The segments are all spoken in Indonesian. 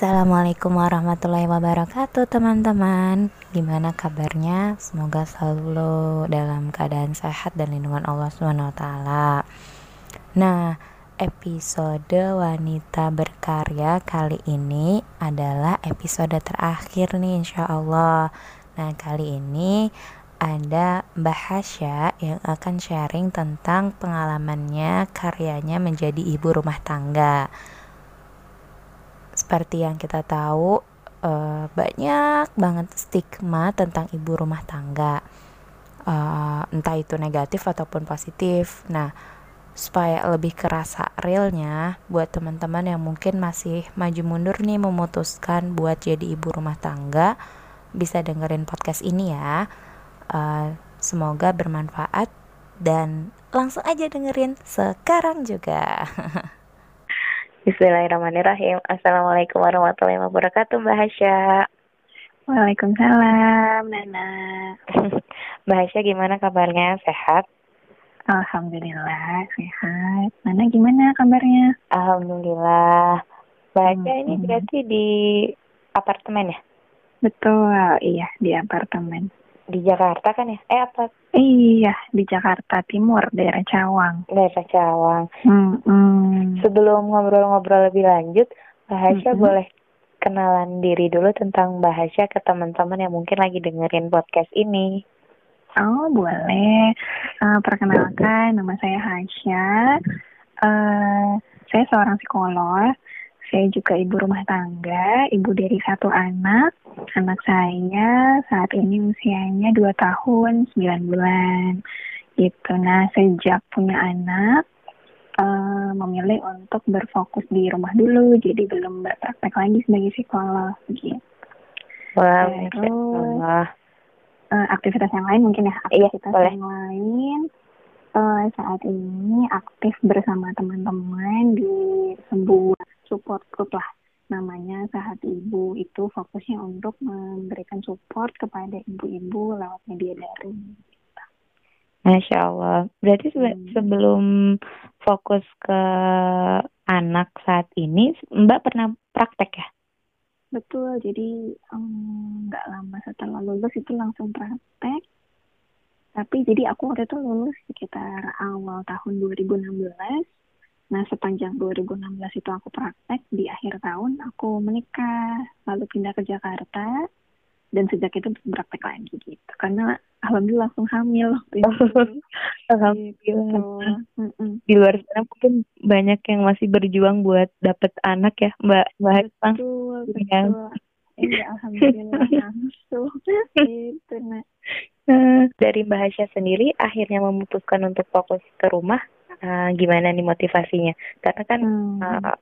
Assalamualaikum warahmatullahi wabarakatuh teman-teman. Gimana kabarnya? Semoga selalu dalam keadaan sehat dan lindungan Allah SWT Nah, episode wanita berkarya kali ini adalah episode terakhir nih insya Allah. Nah, kali ini ada Mbak Hasya yang akan sharing tentang pengalamannya karyanya menjadi ibu rumah tangga seperti yang kita tahu uh, banyak banget stigma tentang ibu rumah tangga. Uh, entah itu negatif ataupun positif. Nah supaya lebih kerasa realnya buat teman-teman yang mungkin masih maju mundur nih memutuskan buat jadi ibu rumah tangga bisa dengerin podcast ini ya. Uh, semoga bermanfaat dan langsung aja dengerin sekarang juga Bismillahirrahmanirrahim. Assalamualaikum warahmatullahi wabarakatuh, Mbak Hasya. Waalaikumsalam, Nana. Mbak Hasya gimana kabarnya? Sehat? Alhamdulillah, sehat. Nana gimana kabarnya? Alhamdulillah. Mbak Hasya hmm. ini berarti di apartemen ya? Betul, iya di apartemen di Jakarta kan ya? Eh apa? Iya di Jakarta Timur daerah Cawang. Daerah Cawang. Hmm, hmm. Sebelum ngobrol-ngobrol lebih lanjut, Bahasa hmm. boleh kenalan diri dulu tentang Bahasa ke teman-teman yang mungkin lagi dengerin podcast ini. Oh boleh. Uh, perkenalkan nama saya Hasya. Uh, saya seorang psikolog saya juga ibu rumah tangga, ibu dari satu anak. Anak saya saat ini usianya 2 tahun 9 bulan. Gitu. Nah, sejak punya anak, uh, memilih untuk berfokus di rumah dulu, jadi belum berpraktek lagi sebagai psikolog. Gitu. Wow, Terus, uh, aktivitas yang lain mungkin ya, aktivitas iya, yang lain uh, saat ini aktif bersama teman-teman di sebuah support group lah namanya Sahat Ibu itu fokusnya untuk memberikan support kepada ibu-ibu lewat media daring. Masya Allah. Berarti hmm. sebelum fokus ke anak saat ini, Mbak pernah praktek ya? Betul. Jadi nggak um, lama setelah lulus itu langsung praktek tapi jadi aku waktu itu lulus sekitar awal tahun 2016 nah sepanjang 2016 itu aku praktek di akhir tahun aku menikah lalu pindah ke Jakarta. Dan sejak itu praktek lagi gitu. Karena alhamdulillah langsung hamil waktu itu. Alhamdulillah. Gitu. di luar sana mungkin banyak yang masih berjuang buat dapet anak ya mbak mbak betul, betul. Iya, alhamdulillah langsung. Gitu nah Hmm, dari Mbak Hasya sendiri akhirnya memutuskan untuk fokus ke rumah, uh, gimana nih motivasinya? Karena kan hmm. uh,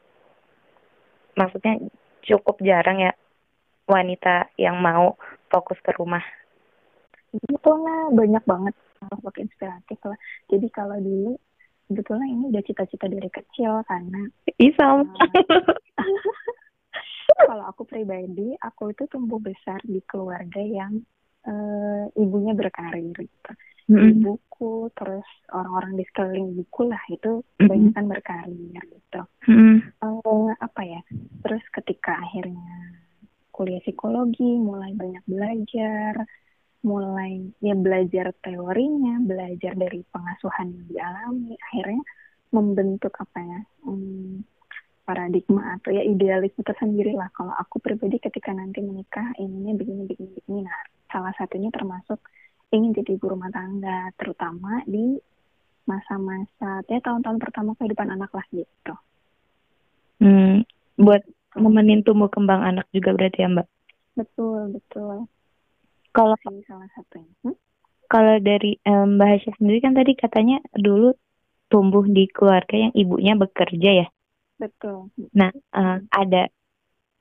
maksudnya cukup jarang ya wanita yang mau fokus ke rumah. Itu lah banyak banget sosok inspiratif lah. Jadi kalau dulu sebetulnya ini udah cita-cita dari kecil karena Isam. Uh, kalau aku pribadi, aku itu tumbuh besar di keluarga yang uh, ibunya berkarir gitu. Mm-hmm. Buku terus orang-orang di sekeliling buku lah itu mm-hmm. kebanyakan berkarir gitu. Mm-hmm. Uh, apa ya? Terus ketika akhirnya kuliah psikologi, mulai banyak belajar, mulai ya belajar teorinya, belajar dari pengasuhan yang dialami, akhirnya membentuk apa ya? Um, paradigma atau ya idealisme tersendiri lah kalau aku pribadi ketika nanti menikah ininya begini begini begini nah salah satunya termasuk ingin jadi ibu rumah tangga terutama di masa-masa ya tahun-tahun pertama kehidupan anak lah gitu. Hmm, buat nemenin tumbuh kembang anak juga berarti ya mbak? Betul betul. Kalau salah satunya. Hmm? kalau dari um, bahasa sendiri kan tadi katanya dulu tumbuh di keluarga yang ibunya bekerja ya? Betul. Nah uh, ada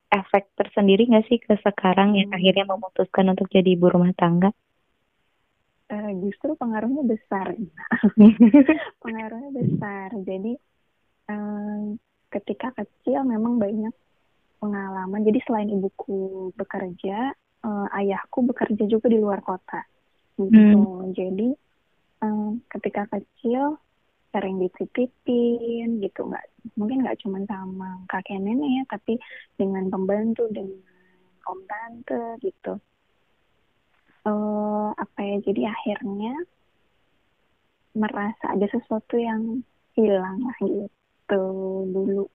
efek tersendiri nggak sih ke sekarang yang hmm. akhirnya memutuskan untuk jadi ibu rumah tangga? Uh, justru pengaruhnya besar, pengaruhnya besar. Jadi um, ketika kecil memang banyak pengalaman. Jadi selain ibuku bekerja, uh, ayahku bekerja juga di luar kota. Gitu. Hmm. Jadi um, ketika kecil sering dititipin gitu. Nggak mungkin nggak cuma sama kakek nenek ya tapi dengan pembantu dengan om tante gitu. Uh, apa ya jadi akhirnya merasa ada sesuatu yang hilang lah gitu. Dulu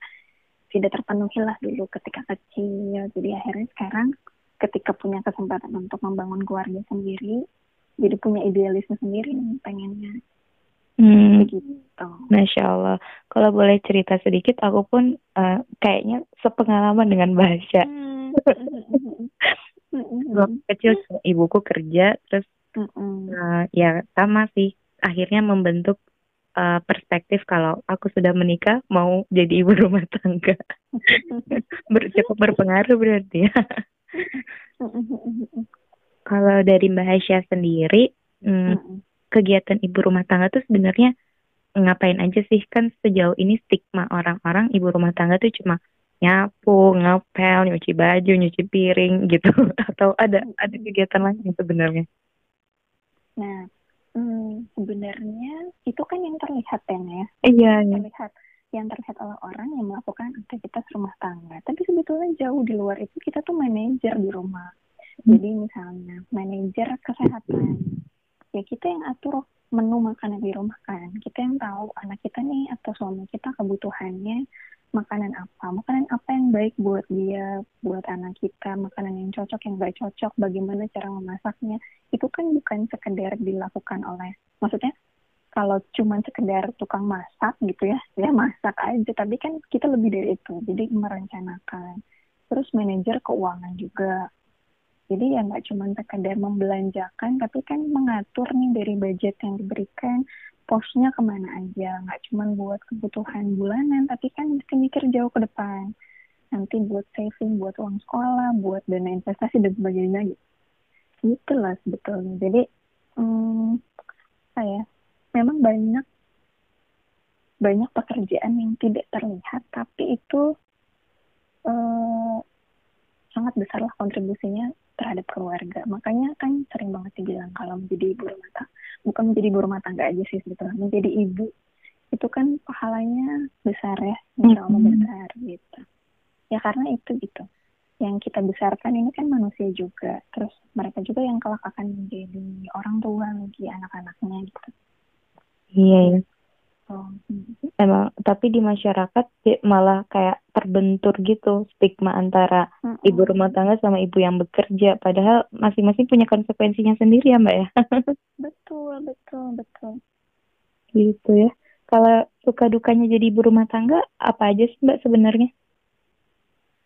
tidak terpenuhi lah dulu ketika kecil. Jadi akhirnya sekarang ketika punya kesempatan untuk membangun keluarga sendiri jadi punya idealisme sendiri pengennya Hmm, begitu. Masya Allah. Kalau boleh cerita sedikit, aku pun uh, kayaknya sepengalaman dengan bahasa. Hmm. Waktu kecil ibuku kerja, terus uh, ya sama sih. Akhirnya membentuk uh, perspektif kalau aku sudah menikah mau jadi ibu rumah tangga. Ber cukup berpengaruh berarti ya. kalau dari Mbak Hasya sendiri, hmm, kegiatan ibu rumah tangga tuh sebenarnya ngapain aja sih kan sejauh ini stigma orang-orang ibu rumah tangga tuh cuma nyapu, ngepel, nyuci baju, nyuci piring gitu atau ada ada kegiatan lain sebenarnya? Nah, hmm, sebenarnya itu kan yang terlihat ya, ya. Iya, iya. Terlihat yang terlihat oleh orang yang melakukan aktivitas rumah tangga. Tapi sebetulnya jauh di luar itu kita tuh manajer di rumah. Hmm. Jadi misalnya manajer kesehatan, ya kita yang atur menu makanan di rumah kan. Kita yang tahu anak kita nih atau suami kita kebutuhannya makanan apa. Makanan apa yang baik buat dia buat anak kita makanan yang cocok yang gak cocok bagaimana cara memasaknya. Itu kan bukan sekedar dilakukan oleh maksudnya kalau cuma sekedar tukang masak gitu ya ya masak aja. Tapi kan kita lebih dari itu jadi merencanakan. Terus manajer keuangan juga jadi ya nggak cuma sekedar membelanjakan, tapi kan mengatur nih dari budget yang diberikan, posnya ke mana aja. Nggak cuma buat kebutuhan bulanan, tapi kan mesti mikir jauh ke depan. Nanti buat saving, buat uang sekolah, buat dana investasi, dan sebagainya gitu. Gitu lah sebetulnya. Jadi, hmm, saya memang banyak banyak pekerjaan yang tidak terlihat, tapi itu uh, sangat besarlah kontribusinya terhadap keluarga. Makanya kan sering banget dibilang kalau menjadi ibu rumah tangga, bukan menjadi ibu rumah tangga aja sih sebetulnya, menjadi ibu itu kan pahalanya besar ya, insya Allah mm -hmm. besar gitu. Ya karena itu gitu. Yang kita besarkan ini kan manusia juga, terus mereka juga yang kelak akan menjadi orang tua bagi anak-anaknya gitu. Iya, iya. Oh. Emang tapi di masyarakat malah kayak terbentur gitu stigma antara mm-hmm. ibu rumah tangga sama ibu yang bekerja padahal masing-masing punya konsekuensinya sendiri ya Mbak ya. betul, betul, betul. Gitu ya. Kalau suka dukanya jadi ibu rumah tangga apa aja sih Mbak sebenarnya?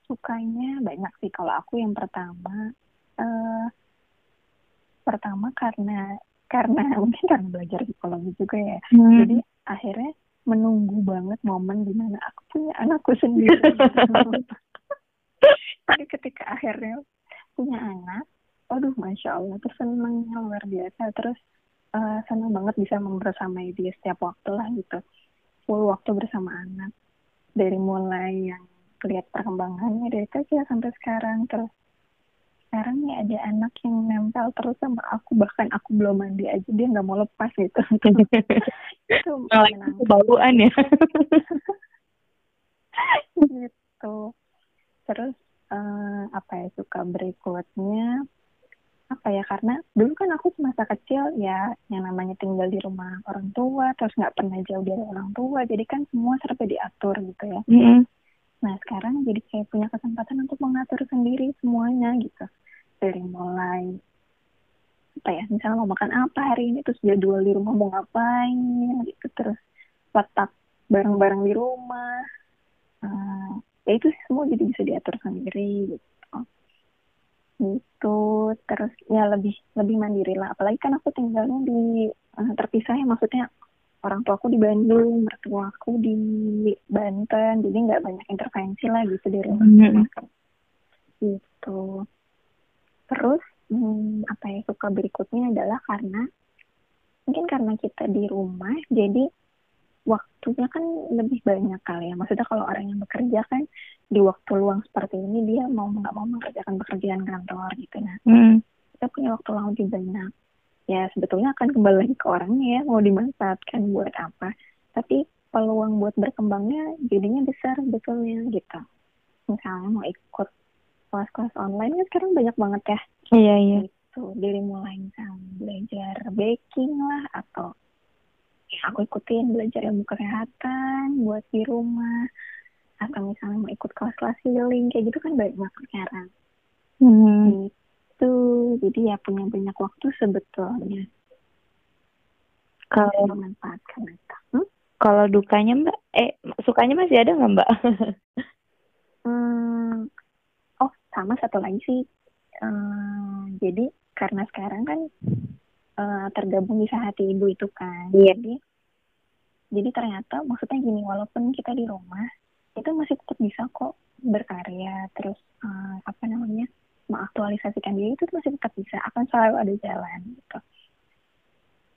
Sukanya banyak sih kalau aku yang pertama uh, pertama karena karena mungkin karena belajar psikologi juga ya. Hmm. Jadi akhirnya menunggu banget momen di mana aku punya anakku sendiri. Jadi ketika akhirnya punya anak, aduh masya Allah, terus senangnya luar biasa. Terus uh, senang banget bisa membersamai dia setiap waktu lah gitu. Full waktu bersama anak. Dari mulai yang lihat perkembangannya dari kecil sampai sekarang. Terus sekarang nih ada anak yang nempel terus sama aku bahkan aku belum mandi aja dia nggak mau lepas gitu. Itu bauan ya. Gitu. Terus uh, apa ya suka berikutnya? Apa ya karena dulu kan aku semasa kecil ya yang namanya tinggal di rumah orang tua terus nggak pernah jauh dari orang tua jadi kan semua serba diatur gitu ya. Mm -hmm Nah sekarang jadi kayak punya kesempatan untuk mengatur sendiri semuanya gitu. Dari mulai apa ya, misalnya mau makan apa hari ini, terus jadwal di rumah mau ngapain gitu, terus letak barang-barang di rumah. Uh, ya itu semua jadi bisa diatur sendiri gitu. Gitu, terus ya lebih lebih mandiri lah. Apalagi kan aku tinggalnya di uh, terpisah ya, maksudnya orang tua aku di Bandung, mertua aku di Banten, jadi nggak banyak intervensi lah gitu dari rumah. Mm-hmm. Gitu. Terus hmm, apa ya suka berikutnya adalah karena mungkin karena kita di rumah, jadi waktunya kan lebih banyak kali ya. Maksudnya kalau orang yang bekerja kan di waktu luang seperti ini dia mau nggak mau mengerjakan pekerjaan kantor gitu nah. Mm. Kita punya waktu luang lebih banyak ya sebetulnya akan kembali lagi ke orangnya ya mau dimanfaatkan buat apa. Tapi peluang buat berkembangnya jadinya besar betulnya gitu. Misalnya mau ikut kelas-kelas online kan sekarang banyak banget ya. Iya iya. Itu dari mulai misalnya belajar baking lah atau ya aku ikutin belajar ilmu kesehatan buat di rumah. Atau misalnya mau ikut kelas-kelas healing kayak gitu kan banyak banget sekarang. Hmm. Itu. Jadi ya punya banyak waktu sebetulnya. Kalau memanfaatkan itu. Hmm? kalau dukanya mbak? Eh sukanya masih ada nggak mbak? Hmm, oh sama satu lagi sih. Uh, jadi karena sekarang kan uh, tergabung di hati ibu itu kan. Iya. jadi jadi ternyata maksudnya gini walaupun kita di rumah itu masih tetap bisa kok berkarya. Terus uh, apa namanya mengaktualisasikan diri itu masih tetap bisa akan selalu ada jalan gitu.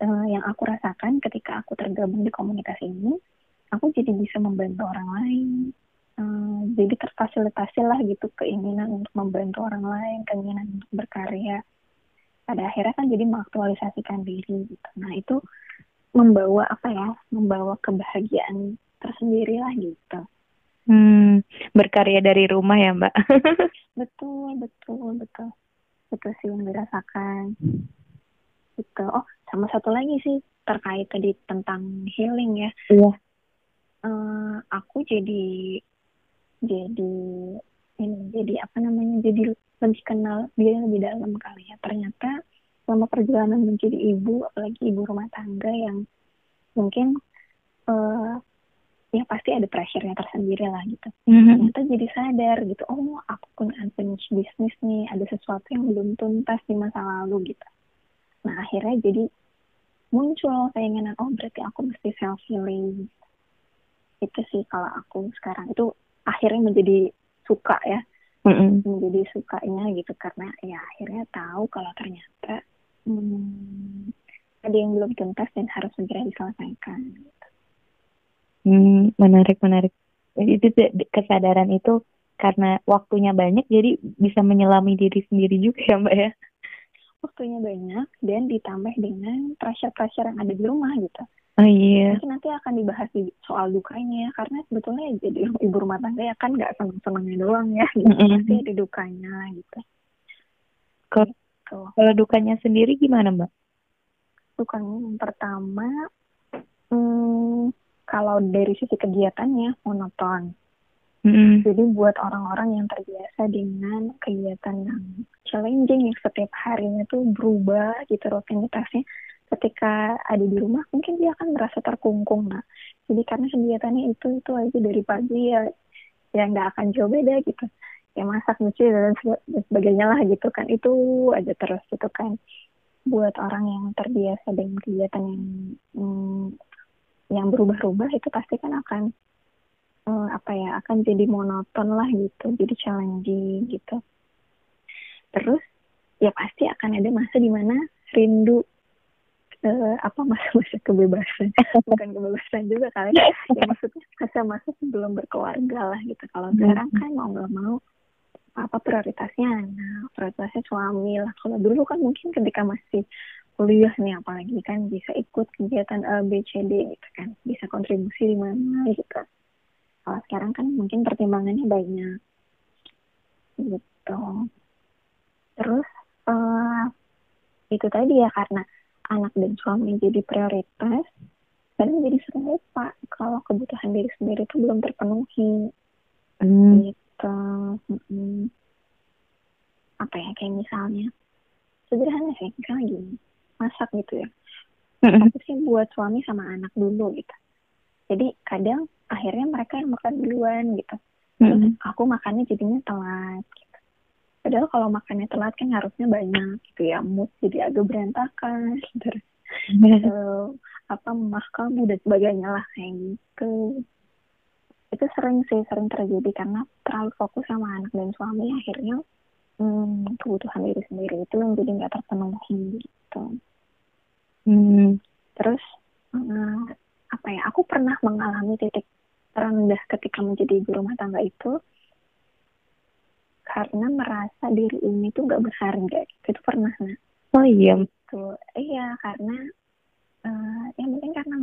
Uh, yang aku rasakan ketika aku tergabung di komunitas ini aku jadi bisa membantu orang lain. Uh, jadi terfasilitasi lah gitu keinginan untuk membantu orang lain keinginan untuk berkarya. Pada akhirnya kan jadi mengaktualisasikan diri gitu. Nah itu membawa apa ya membawa kebahagiaan tersendiri lah gitu hmm berkarya dari rumah ya mbak? Betul betul betul. Betul sih yang dirasakan. Gitu. Oh sama satu lagi sih terkait tadi tentang healing ya. Iya. Uh, aku jadi jadi ini jadi apa namanya jadi lebih kenal dia lebih dalam kali ya. Ternyata selama perjalanan menjadi ibu apalagi ibu rumah tangga yang mungkin uh, ya pasti ada pressure-nya tersendiri lah gitu mm-hmm. ternyata jadi sadar gitu oh aku punya unfinished business nih ada sesuatu yang belum tuntas di masa lalu gitu nah akhirnya jadi muncul keinginan oh berarti aku mesti self healing itu sih kalau aku sekarang itu akhirnya menjadi suka ya mm-hmm. menjadi sukanya gitu karena ya akhirnya tahu kalau ternyata hmm, ada yang belum tuntas dan harus segera diselesaikan gitu. Hmm, menarik menarik itu kesadaran itu karena waktunya banyak jadi bisa menyelami diri sendiri juga ya mbak ya waktunya banyak dan ditambah dengan pressure-pressure yang ada di rumah gitu Oh iya. Mungkin nanti akan dibahas di soal dukanya karena sebetulnya jadi ibu rumah tangga ya kan nggak seneng-senengnya doang ya, gitu. Mm -hmm. pasti ada dukanya gitu. Kalau gitu. kalau dukanya sendiri gimana mbak? Dukanya yang pertama, hmm, kalau dari sisi kegiatannya monoton. Mm-hmm. Jadi buat orang-orang yang terbiasa dengan kegiatan yang challenging yang setiap harinya tuh berubah gitu rutinitasnya. Ketika ada di rumah mungkin dia akan merasa terkungkung nah jadi karena kegiatannya itu itu aja dari pagi ya ya nggak akan jauh beda gitu. Ya masak nyuci dan sebagainya lah gitu kan. Itu aja terus gitu kan. Buat orang yang terbiasa dengan kegiatan yang hmm, yang berubah-ubah itu pasti kan akan hmm, apa ya akan jadi monoton lah gitu jadi challenging gitu. Terus ya pasti akan ada masa di mana rindu uh, apa masa-masa kebebasan. Bukan kebebasan juga kali ya maksudnya masa-masa sebelum berkeluarga lah gitu. Kalau hmm. sekarang kan mau nggak mau apa prioritasnya anak prioritasnya suami lah. Kalau dulu kan mungkin ketika masih kuliah nih apalagi kan bisa ikut kegiatan A B C D gitu kan. Bisa kontribusi di mana gitu. Kalau sekarang kan mungkin pertimbangannya banyak. Gitu. Terus uh, itu tadi ya karena anak dan suami jadi prioritas dan jadi sering lupa kalau kebutuhan diri sendiri itu belum terpenuhi. Hmm. gitu. Hmm. apa ya kayak misalnya sederhana sih misalnya gini masak gitu ya. Hmm. tapi sih buat suami sama anak dulu gitu. Jadi kadang akhirnya mereka yang makan duluan gitu. Hmm. aku makannya jadinya telat gitu. Padahal kalau makannya telat kan harusnya banyak gitu ya. Mood jadi agak berantakan terus uh, apa mah kamu dan sebagainya lah kayak gitu. Itu sering sih sering terjadi karena terlalu fokus sama anak dan suami. Akhirnya hmm, kebutuhan diri sendiri itu yang jadi nggak terpenuhi gitu hmm. terus uh, apa ya aku pernah mengalami titik terendah ketika menjadi ibu rumah tangga itu karena merasa diri ini tuh gak berharga. Itu pernah nah oh iya. Tuh iya karena uh, ya mungkin karena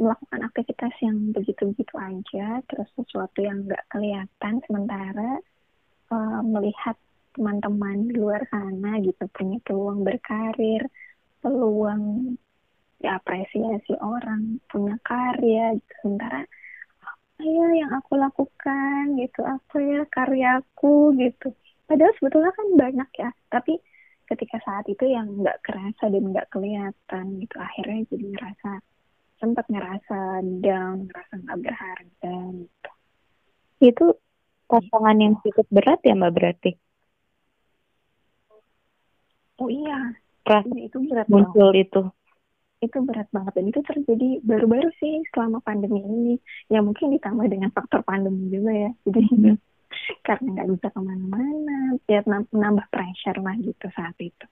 melakukan aktivitas yang begitu-begitu aja terus sesuatu yang nggak kelihatan sementara uh, melihat teman-teman di luar sana gitu punya peluang berkarir peluang diapresiasi orang punya karya gitu. Sementara apa ya yang aku lakukan gitu? Apa ya karyaku gitu? Padahal sebetulnya kan banyak ya tapi ketika saat itu yang nggak kerasa dan nggak kelihatan gitu akhirnya jadi ngerasa sempat ngerasa down ngerasa nggak berharga gitu. Itu pasangan yang cukup berat ya mbak berarti? Oh iya Rasa itu berat muncul banget. itu. Itu berat banget dan itu terjadi baru-baru sih selama pandemi ini. Ya mungkin ditambah dengan faktor pandemi juga ya. Jadi hmm. karena nggak bisa ke mana-mana ya nambah pressure lah gitu saat itu.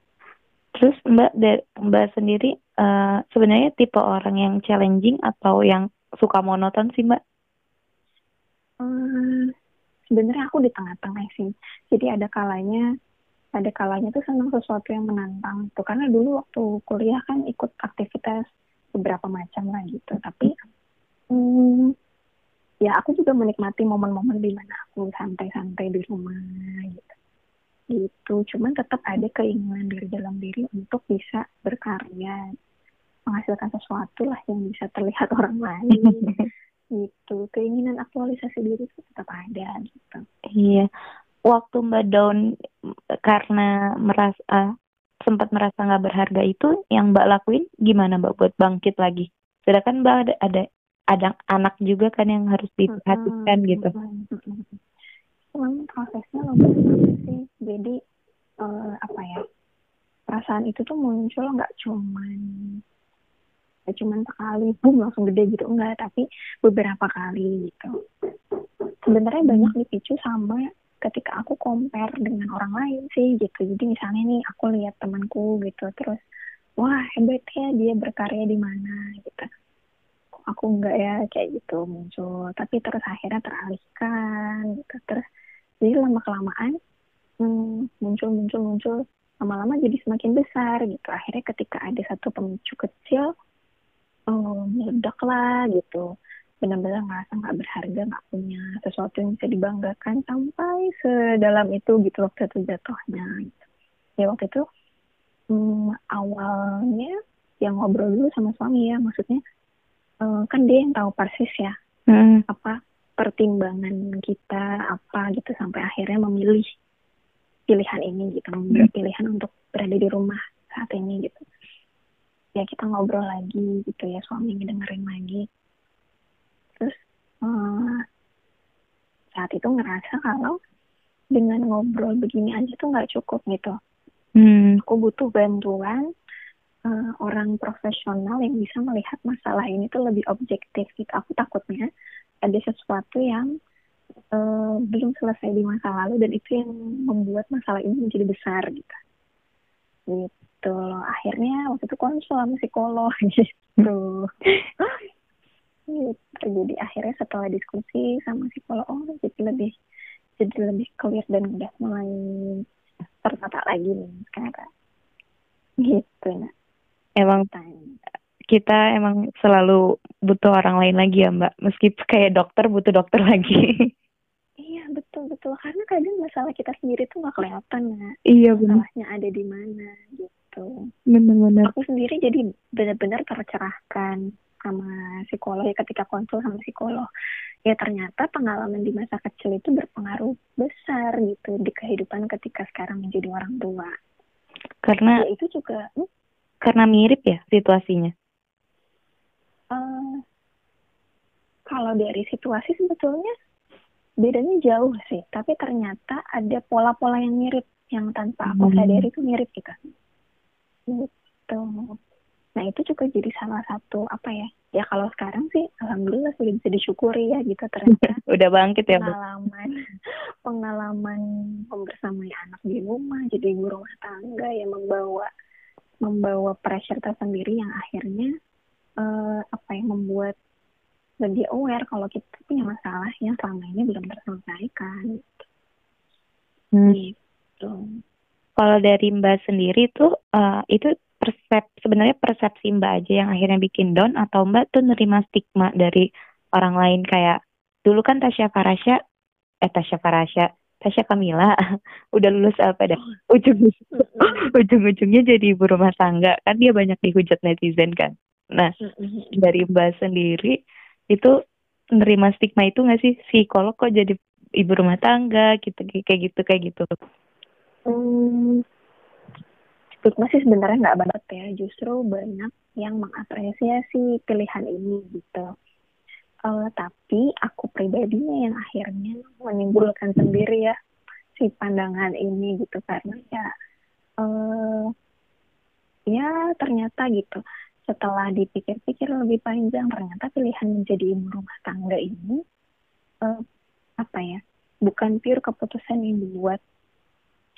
Terus mbak mbak sendiri uh, sebenarnya tipe orang yang challenging atau yang suka monoton sih mbak? Hmm, sebenarnya aku di tengah-tengah sih. Jadi ada kalanya ada kalanya tuh senang sesuatu yang menantang tuh karena dulu waktu kuliah kan ikut aktivitas beberapa macam lah gitu. Tapi hmm, ya aku juga menikmati momen-momen di mana aku santai-santai di rumah gitu. Gitu. Cuman tetap ada keinginan dari dalam diri untuk bisa berkarya menghasilkan sesuatu lah yang bisa terlihat orang lain. Gitu. Keinginan aktualisasi diri itu tetap ada gitu. Iya waktu mbak down karena merasa uh, sempat merasa nggak berharga itu yang mbak lakuin gimana mbak? Buat bangkit lagi. Sedangkan mbak ada, ada ada anak juga kan yang harus diperhatikan hmm, gitu. Memang prosesnya lumayan sih. Jadi uh, apa ya? Perasaan itu tuh muncul nggak cuman nggak cuman sekali boom langsung gede gitu. Enggak tapi beberapa kali gitu. Sebenarnya banyak dipicu sama ketika aku compare dengan orang lain sih gitu. Jadi misalnya nih aku lihat temanku gitu terus wah hebat ya dia berkarya di mana gitu. Aku enggak ya kayak gitu muncul. Tapi terus akhirnya teralihkan gitu. Terus jadi lama kelamaan hmm, muncul muncul muncul lama-lama jadi semakin besar gitu. Akhirnya ketika ada satu pemicu kecil oh, meledak lah gitu benar-benar ngerasa nggak berharga nggak punya sesuatu yang bisa dibanggakan sampai sedalam itu gitu waktu itu jatuhnya gitu. ya waktu itu hmm, awalnya yang ngobrol dulu sama suami ya maksudnya uh, kan dia yang tahu persis ya hmm. apa pertimbangan kita apa gitu sampai akhirnya memilih pilihan ini gitu memilih hmm. pilihan untuk berada di rumah saat ini gitu ya kita ngobrol lagi gitu ya suami ngedengerin lagi terus uh, saat itu ngerasa kalau dengan ngobrol begini aja tuh nggak cukup gitu hmm. aku butuh bantuan uh, orang profesional yang bisa melihat masalah ini tuh lebih objektif gitu. Aku takutnya ada sesuatu yang uh, belum selesai di masa lalu dan itu yang membuat masalah ini menjadi besar gitu. Gitu loh. Akhirnya waktu itu konsul sama psikolog gitu. gitu. Jadi akhirnya setelah diskusi sama psikolog, oh jadi lebih jadi lebih clear dan udah mulai tertata lagi nih sekarang. Gitu nah emang kita emang selalu butuh orang lain lagi ya mbak? Meskipun kayak dokter butuh dokter lagi. Iya betul betul. Karena kadang masalah kita sendiri tuh nggak kelihatan ya iya benar masalahnya ada di mana gitu. Benar-benar aku sendiri jadi benar-benar tercerahkan sama psikolog ya ketika konsul sama psikolog ya ternyata pengalaman di masa kecil itu berpengaruh besar gitu di kehidupan ketika sekarang menjadi orang tua karena ya, itu juga hmm, karena mirip ya situasinya? Uh, kalau dari situasi sebetulnya bedanya jauh sih, tapi ternyata ada pola-pola yang mirip yang tanpa aku hmm. sadari itu mirip gitu. Gitu. Nah itu juga jadi salah satu apa ya? Ya kalau sekarang sih, alhamdulillah sudah bisa disyukuri ya gitu ternyata. Udah bangkit ya pengalaman, pengalaman membersamai anak di rumah, jadi ibu rumah tangga yang membawa membawa pressure tersendiri yang akhirnya uh, apa yang membuat lebih aware kalau kita punya masalah yang selama ini belum terselesaikan. Hmm. Gitu. Kalau dari Mbak sendiri tuh uh, itu persep sebenarnya persepsi Mbak aja yang akhirnya bikin down atau Mbak tuh nerima stigma dari orang lain? Kayak dulu kan Tasya Farasya eh Tasya Farasya Tasya Kamila udah lulus apa dah? Ujung ujung-ujungnya jadi ibu rumah tangga. Kan dia banyak dihujat netizen kan? Nah dari Mbak sendiri itu nerima stigma itu nggak sih? Psikolog kok jadi ibu rumah tangga gitu kayak gitu kayak gitu. Hmm, stigma sih sebenarnya nggak banget ya. Justru banyak yang mengapresiasi pilihan ini gitu. Uh, tapi aku pribadinya yang akhirnya menimbulkan sendiri ya si pandangan ini gitu. Karena ya uh, ya ternyata gitu setelah dipikir-pikir lebih panjang ternyata pilihan menjadi ibu rumah tangga ini uh, apa ya bukan pure keputusan yang dibuat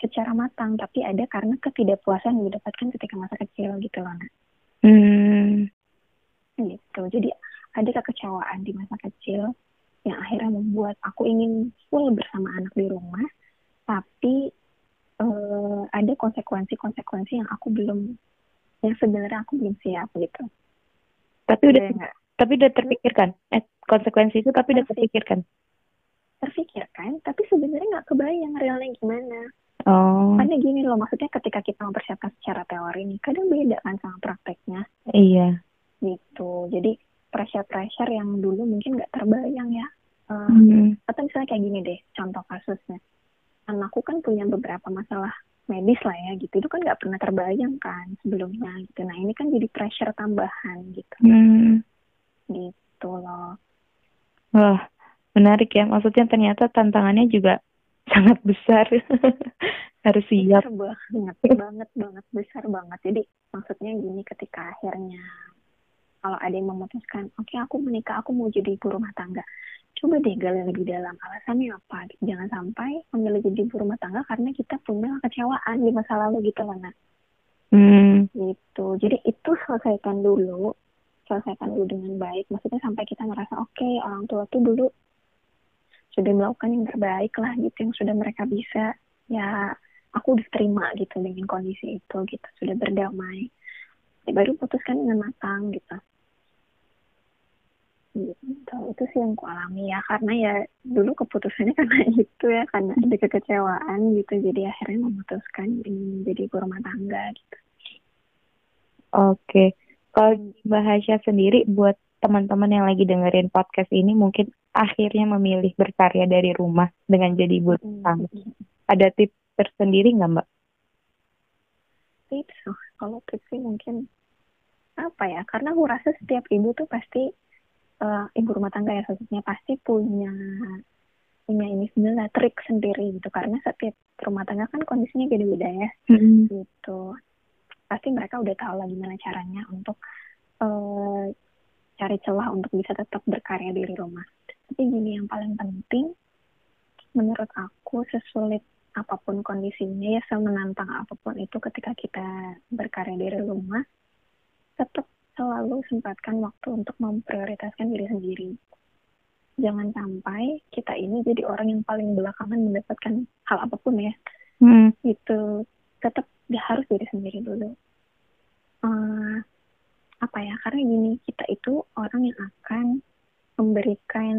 secara matang tapi ada karena ketidakpuasan yang didapatkan ketika masa kecil gitu loh nak. Hmm. gitu. Jadi ada kekecewaan di masa kecil yang akhirnya membuat aku ingin full bersama anak di rumah tapi uh, ada konsekuensi-konsekuensi yang aku belum yang sebenarnya aku belum siap gitu. Tapi udah ya, tapi udah terpikirkan? Eh konsekuensi itu tapi udah terpikirkan? terpikirkan tapi sebenarnya nggak kebayang realnya gimana Oh. Karena gini loh, maksudnya ketika kita mempersiapkan secara teori nih, kadang beda kan sama prakteknya. Iya. Gitu. Jadi pressure-pressure yang dulu mungkin nggak terbayang ya. Uh, hmm. Atau misalnya kayak gini deh, contoh kasusnya. Anakku kan punya beberapa masalah medis lah ya gitu. Itu kan nggak pernah terbayang kan sebelumnya gitu. Nah ini kan jadi pressure tambahan gitu. Hmm. Gitu loh. Wah, menarik ya. Maksudnya ternyata tantangannya juga sangat besar. Harus siap. besar banget banget banget besar banget. Jadi maksudnya gini ketika akhirnya kalau ada yang memutuskan oke okay, aku menikah aku mau jadi ibu rumah tangga. Coba deh gali lebih dalam alasannya apa? Jangan sampai memilih jadi ibu rumah tangga karena kita punya kecewaan di masa lalu gitu loh nak. Hmm. gitu. Jadi itu selesaikan dulu. Selesaikan dulu dengan baik. Maksudnya sampai kita merasa oke okay, orang tua tuh dulu sudah melakukan yang terbaik lah gitu yang sudah mereka bisa ya aku udah terima gitu dengan kondisi itu gitu sudah berdamai. Ya, baru putuskan dengan matang gitu. Gitu itu sih yang ku alami ya karena ya dulu keputusannya karena itu ya karena ada kekecewaan gitu jadi akhirnya memutuskan ingin menjadi ibu rumah tangga gitu. Oke kalau bahasa sendiri buat teman-teman yang lagi dengerin podcast ini mungkin akhirnya memilih berkarya dari rumah dengan jadi ibu tangga. Ada tips tersendiri nggak mbak? Tips, kalau tips sih mungkin apa ya? Karena aku rasa setiap ibu tuh pasti uh, ibu rumah tangga ya khususnya pasti punya punya ini sebenarnya trik sendiri gitu karena setiap rumah tangga kan kondisinya beda-beda ya mm-hmm. gitu pasti mereka udah tahu lah gimana caranya untuk uh, cari celah untuk bisa tetap berkarya di rumah. Tapi gini yang paling penting, menurut aku sesulit apa pun kondisinya ya semenantang apa pun itu ketika kita berkarya di rumah, tetap selalu sempatkan waktu untuk memprioritaskan diri sendiri. Jangan sampai kita ini jadi orang yang paling belakangan mendapatkan hal apa pun ya. Hmm. Itu tetap harus diri sendiri dulu. Uh, apa ya? Karena gini kita itu orang yang akan memberikan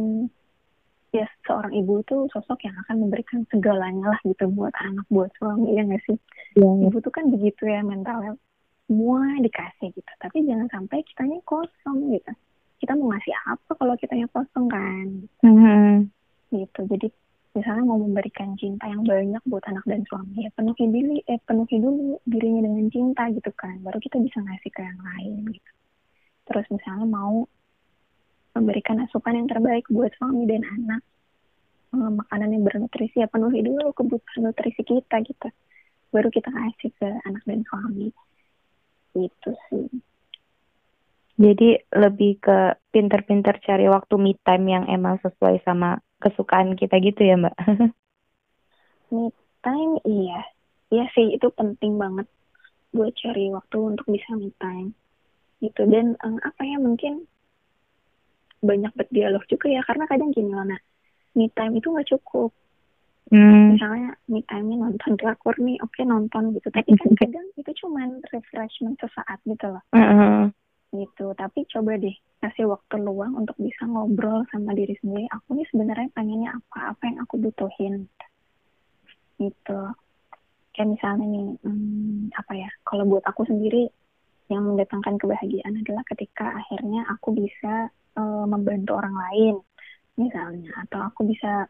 ya seorang ibu itu sosok yang akan memberikan segalanya lah gitu buat anak buat suami ya nggak sih? Ya, ya. ibu tuh kan begitu ya mentalnya. Semua dikasih gitu. Tapi jangan sampai kitanya kosong gitu. Kita mau ngasih apa kalau kitanya kosong kan? Mm-hmm. gitu. Jadi misalnya mau memberikan cinta yang banyak buat anak dan suami ya penuhi diri eh penuhi dulu dirinya dengan cinta gitu kan baru kita bisa ngasih ke yang lain gitu. Terus misalnya mau memberikan asupan yang terbaik buat suami dan anak eh, makanan yang bernutrisi ya penuhi dulu kebutuhan nutrisi kita gitu baru kita kasih ke anak dan suami. Itu sih. Jadi lebih ke pinter-pinter cari waktu me time yang emang sesuai sama kesukaan kita gitu ya mbak? Me time iya. Iya sih itu penting banget buat cari waktu untuk bisa me time gitu. Dan um, apa ya mungkin banyak berdialog juga ya karena kadang gini loh nah me time itu nggak cukup. Hmm. misalnya me time nonton drakor nih oke okay, nonton gitu. Tapi kan kadang itu cuman refreshment sesaat gitu loh. Uh -huh. Gitu. Tapi coba deh kasih waktu luang untuk bisa ngobrol sama diri sendiri. Aku nih sebenarnya pengennya apa? Apa yang aku butuhin? Gitu. Kayak misalnya nih hmm, apa ya? Kalau buat aku sendiri yang mendatangkan kebahagiaan adalah ketika akhirnya aku bisa uh, membantu orang lain misalnya. Atau aku bisa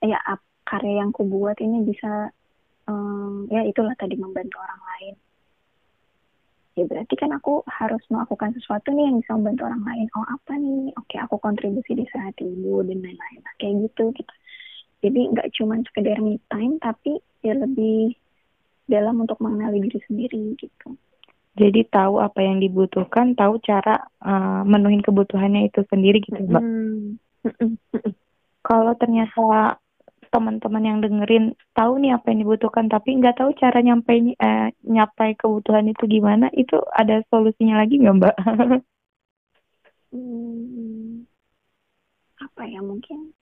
ya karya yang aku buat ini bisa um, ya itulah tadi membantu orang lain ya berarti kan aku harus melakukan sesuatu nih yang bisa membantu orang lain. Oh apa nih? Oke aku kontribusi di saat ibu dan lain-lain. Nah, kayak gitu gitu. Jadi nggak cuma sekedar me time tapi ya lebih dalam untuk mengenali diri sendiri gitu. Jadi tahu apa yang dibutuhkan tahu cara uh, menuhin kebutuhannya itu sendiri gitu mbak? Mm -hmm. kalau ternyata teman-teman yang dengerin tahu nih apa yang dibutuhkan tapi nggak tahu cara nyampe eh, nyapai kebutuhan itu gimana itu ada solusinya lagi nggak mbak? hmm, apa ya mungkin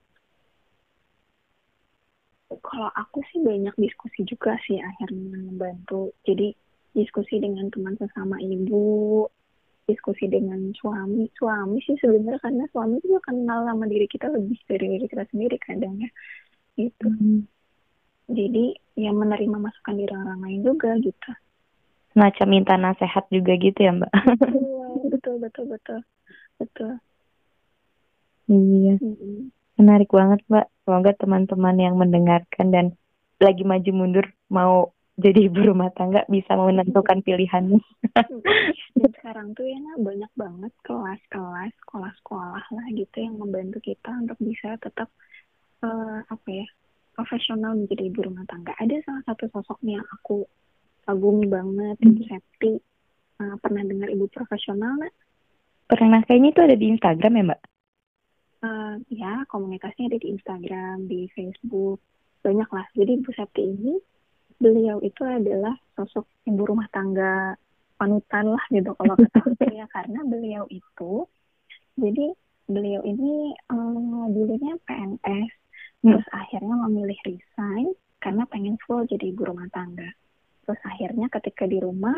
kalau aku sih banyak diskusi juga sih akhirnya membantu jadi diskusi dengan teman sesama ibu diskusi dengan suami. Suami sih sebenarnya karena suami juga kenal sama diri kita lebih dari diri kita sendiri kadang ya gitu. Hmm. jadi ya menerima masukan dari orang lain juga gitu. Semacam minta nasihat juga gitu ya mbak? Betul betul betul. Betul. Iya. Hmm. menarik banget mbak. Semoga teman-teman yang mendengarkan dan lagi maju mundur mau jadi ibu rumah tangga bisa menentukan pilihannya. Dan sekarang tuh ya nah, banyak banget kelas-kelas, sekolah-sekolah lah gitu yang membantu kita untuk bisa tetap uh, apa ya profesional menjadi ibu rumah tangga. Ada salah satu sosoknya yang aku kagumi banget, hmm. Ibu Septi. Uh, pernah dengar ibu profesional nggak? Pernah kayaknya itu ada di Instagram ya mbak? Uh, ya komunikasinya ada di Instagram, di Facebook, banyak lah. Jadi ibu Septi ini beliau itu adalah sosok ibu rumah tangga panutan lah gitu kalau kata ya karena beliau itu jadi beliau ini um, dulunya PNS Terus akhirnya memilih resign karena pengen full jadi ibu rumah tangga. Terus akhirnya ketika di rumah,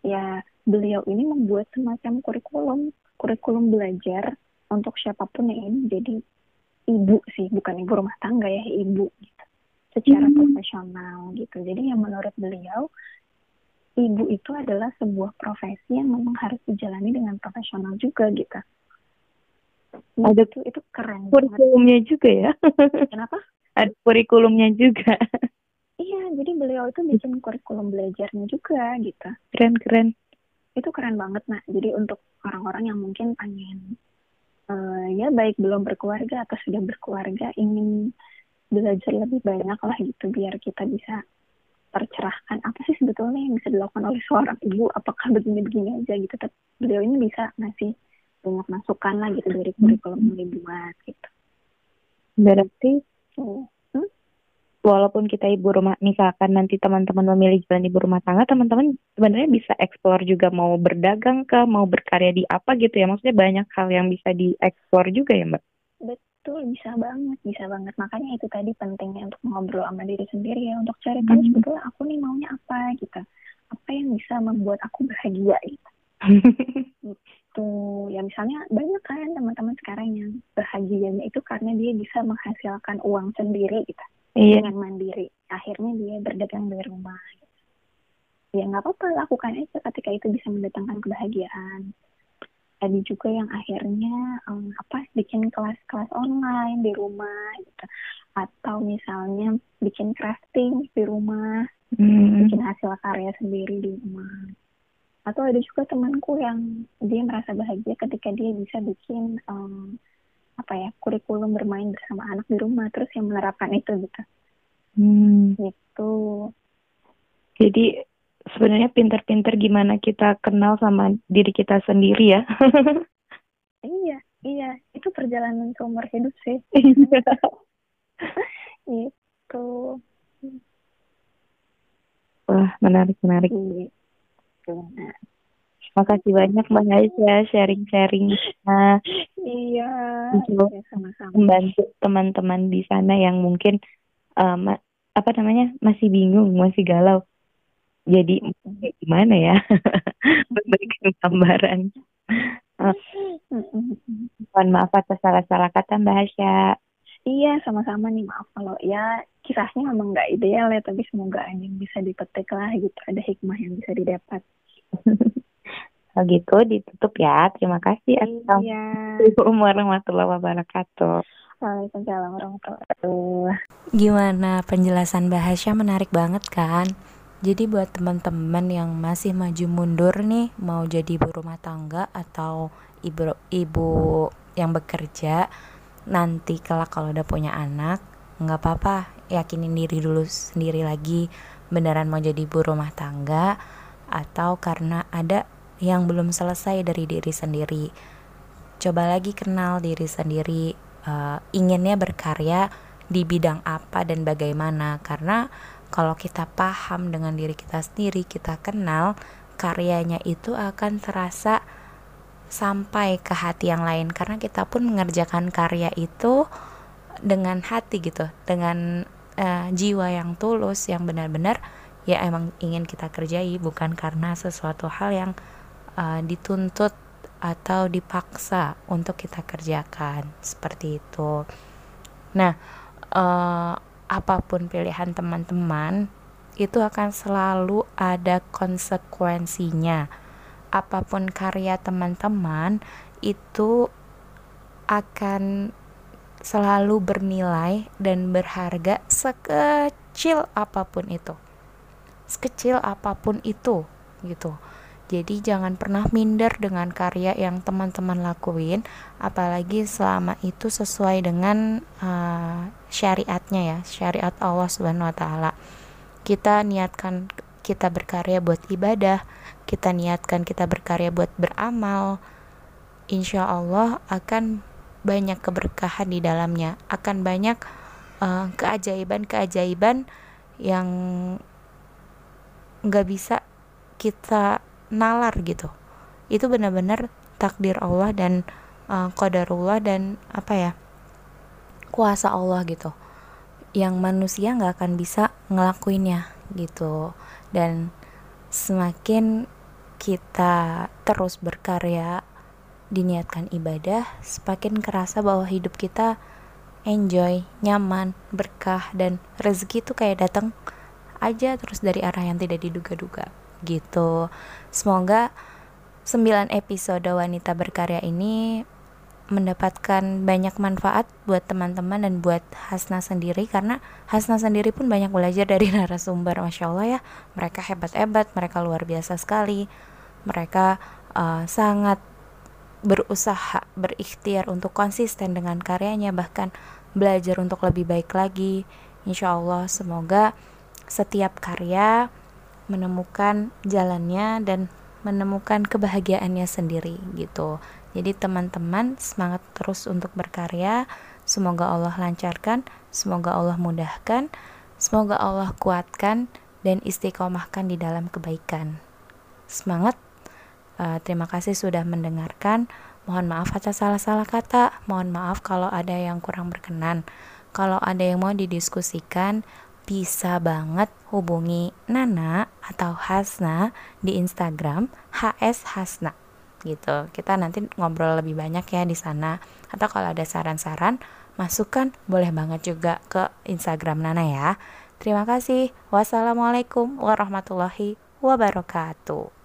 ya beliau ini membuat semacam kurikulum, kurikulum belajar untuk siapa pun yang ingin jadi ibu sih, bukan ibu rumah tangga ya, ibu gitu. Secara hmm. profesional gitu. Jadi yang menurut beliau, ibu itu adalah sebuah profesi yang memang harus dijalani dengan profesional juga gitu ada tuh itu keren kurikulumnya juga ya? Kenapa? Ada kurikulumnya juga. Iya jadi beliau itu bikin kurikulum belajarnya juga gitu. Keren keren. Itu keren banget nak. Jadi untuk orang-orang yang mungkin pengen uh, ya baik belum berkeluarga atau sudah berkeluarga ingin belajar lebih banyak lah gitu biar kita bisa tercerahkan. Apa sih sebetulnya yang bisa dilakukan oleh seorang ibu? Apakah begini-begini aja gitu? Tapi beliau ini bisa ngasih banyak masukan lah gitu dari kurikulum yang dibuat gitu. Berarti hmm? walaupun kita ibu rumah misalkan nanti teman-teman memilih jalan ibu rumah tangga, teman-teman sebenarnya bisa eksplor juga mau berdagang ke, mau berkarya di apa gitu ya. Maksudnya banyak hal yang bisa dieksplor juga ya, Mbak. Betul, bisa banget, bisa banget. Makanya itu tadi pentingnya untuk ngobrol sama diri sendiri ya, untuk cari tahu hmm. sebetulnya aku nih maunya apa gitu. Apa yang bisa membuat aku bahagia gitu. Gitu. Ya misalnya banyak kan teman-teman sekarang yang bahagianya itu karena dia bisa menghasilkan uang sendiri gitu. Iya. dengan mandiri. Akhirnya dia berdagang di rumah. Gitu. ya nggak apa-apa lakukan aja ketika itu bisa mendatangkan kebahagiaan. Ada juga yang akhirnya um, apa bikin kelas-kelas online di rumah gitu. Atau misalnya bikin crafting di rumah. Hmm. bikin hasil karya sendiri di rumah atau ada juga temanku yang dia merasa bahagia ketika dia bisa bikin um, apa ya kurikulum bermain bersama anak di rumah terus yang menerapkan itu gitu. Hmm. gitu. Jadi sebenarnya pinter-pinter gimana kita kenal sama diri kita sendiri ya. Iya iya. Itu perjalanan seumur hidup sih. Itu wah menarik menarik. Iya Nah, Makasih banyak Mbak Aisyah sharing-sharing. iya, untuk ya, sama-sama. membantu teman-teman di sana yang mungkin ma apa namanya masih bingung masih galau jadi gimana ya memberikan gambaran uh, mohon maaf atas salah-salah kata Mbak Hasya Iya, sama-sama nih. Maaf kalau ya kisahnya memang nggak ideal ya, tapi semoga ada yang bisa dipetik lah gitu. Ada hikmah yang bisa didapat. Kalau gitu ditutup ya. Terima kasih. Iya. Assalamualaikum warahmatullahi wabarakatuh. Waalaikumsalam warahmatullahi wabarakatuh. Gimana penjelasan bahasnya menarik banget kan? Jadi buat teman-teman yang masih maju mundur nih mau jadi ibu rumah tangga atau ibu ibu yang bekerja nanti kelak kalau udah punya anak nggak apa-apa yakinin diri dulu sendiri lagi beneran mau jadi ibu rumah tangga atau karena ada yang belum selesai dari diri sendiri. Coba lagi kenal diri sendiri uh, inginnya berkarya di bidang apa dan bagaimana. Karena kalau kita paham dengan diri kita sendiri kita kenal karyanya itu akan terasa sampai ke hati yang lain. Karena kita pun mengerjakan karya itu dengan hati gitu dengan uh, jiwa yang tulus yang benar-benar ya emang ingin kita kerjai bukan karena sesuatu hal yang uh, dituntut atau dipaksa untuk kita kerjakan. Seperti itu. Nah uh, apa pun pilihan teman-teman itu akan selalu ada konsekuensinya. Apa pun karya teman-teman itu akan selalu bernilai dan berharga sekecil apa pun itu. Sekecil apa pun itu gitu. Jadi jangan pernah minder dengan karya yang teman-teman lakuin, apalagi selama itu sesuai dengan uh, syariatnya ya, syariat Allah Subhanahu wa taala. Kita niatkan kita berkarya buat ibadah, kita niatkan kita berkarya buat beramal, insya Allah akan banyak keberkahan di dalamnya, akan banyak keajaiban keajaiban-keajaiban yang nggak bisa kita nalar gitu. Itu benar-benar takdir Allah dan uh, qadarullah dan apa ya kuasa Allah gitu yang manusia nggak akan bisa ngelakuinnya gitu dan semakin kita terus berkarya diniatkan ibadah semakin kerasa bahwa hidup kita enjoy, nyaman, berkah dan rezeki itu kayak datang aja terus dari arah yang tidak diduga-duga gitu. Semoga 9 episode wanita berkarya ini mendapatkan banyak manfaat buat teman-teman dan buat Hasna sendiri karena Hasna sendiri pun banyak belajar dari narasumber Masya Allah ya. Mereka hebat-hebat mereka luar biasa sekali. Mereka uh, sangat berusaha berikhtiar untuk konsisten dengan karyanya bahkan belajar untuk lebih baik lagi. Insya Allah semoga setiap karya menemukan jalannya dan menemukan kebahagiaannya sendiri gitu jadi teman-teman semangat terus untuk berkarya. Semoga Allah lancarkan, semoga Allah mudahkan, semoga Allah kuatkan dan istiqomahkan di dalam kebaikan. Semangat. Uh, terima kasih sudah mendengarkan. Mohon maaf atas salah-salah kata. Mohon maaf kalau ada yang kurang berkenan. Kalau ada yang mau didiskusikan, bisa banget hubungi Nana atau Hasna di Instagram HS Hasna gitu. Kita nanti ngobrol lebih banyak ya di sana. Atau kalau ada saran-saran, masukkan boleh banget juga ke Instagram Nana ya. Terima kasih. Wassalamualaikum warahmatullahi wabarakatuh.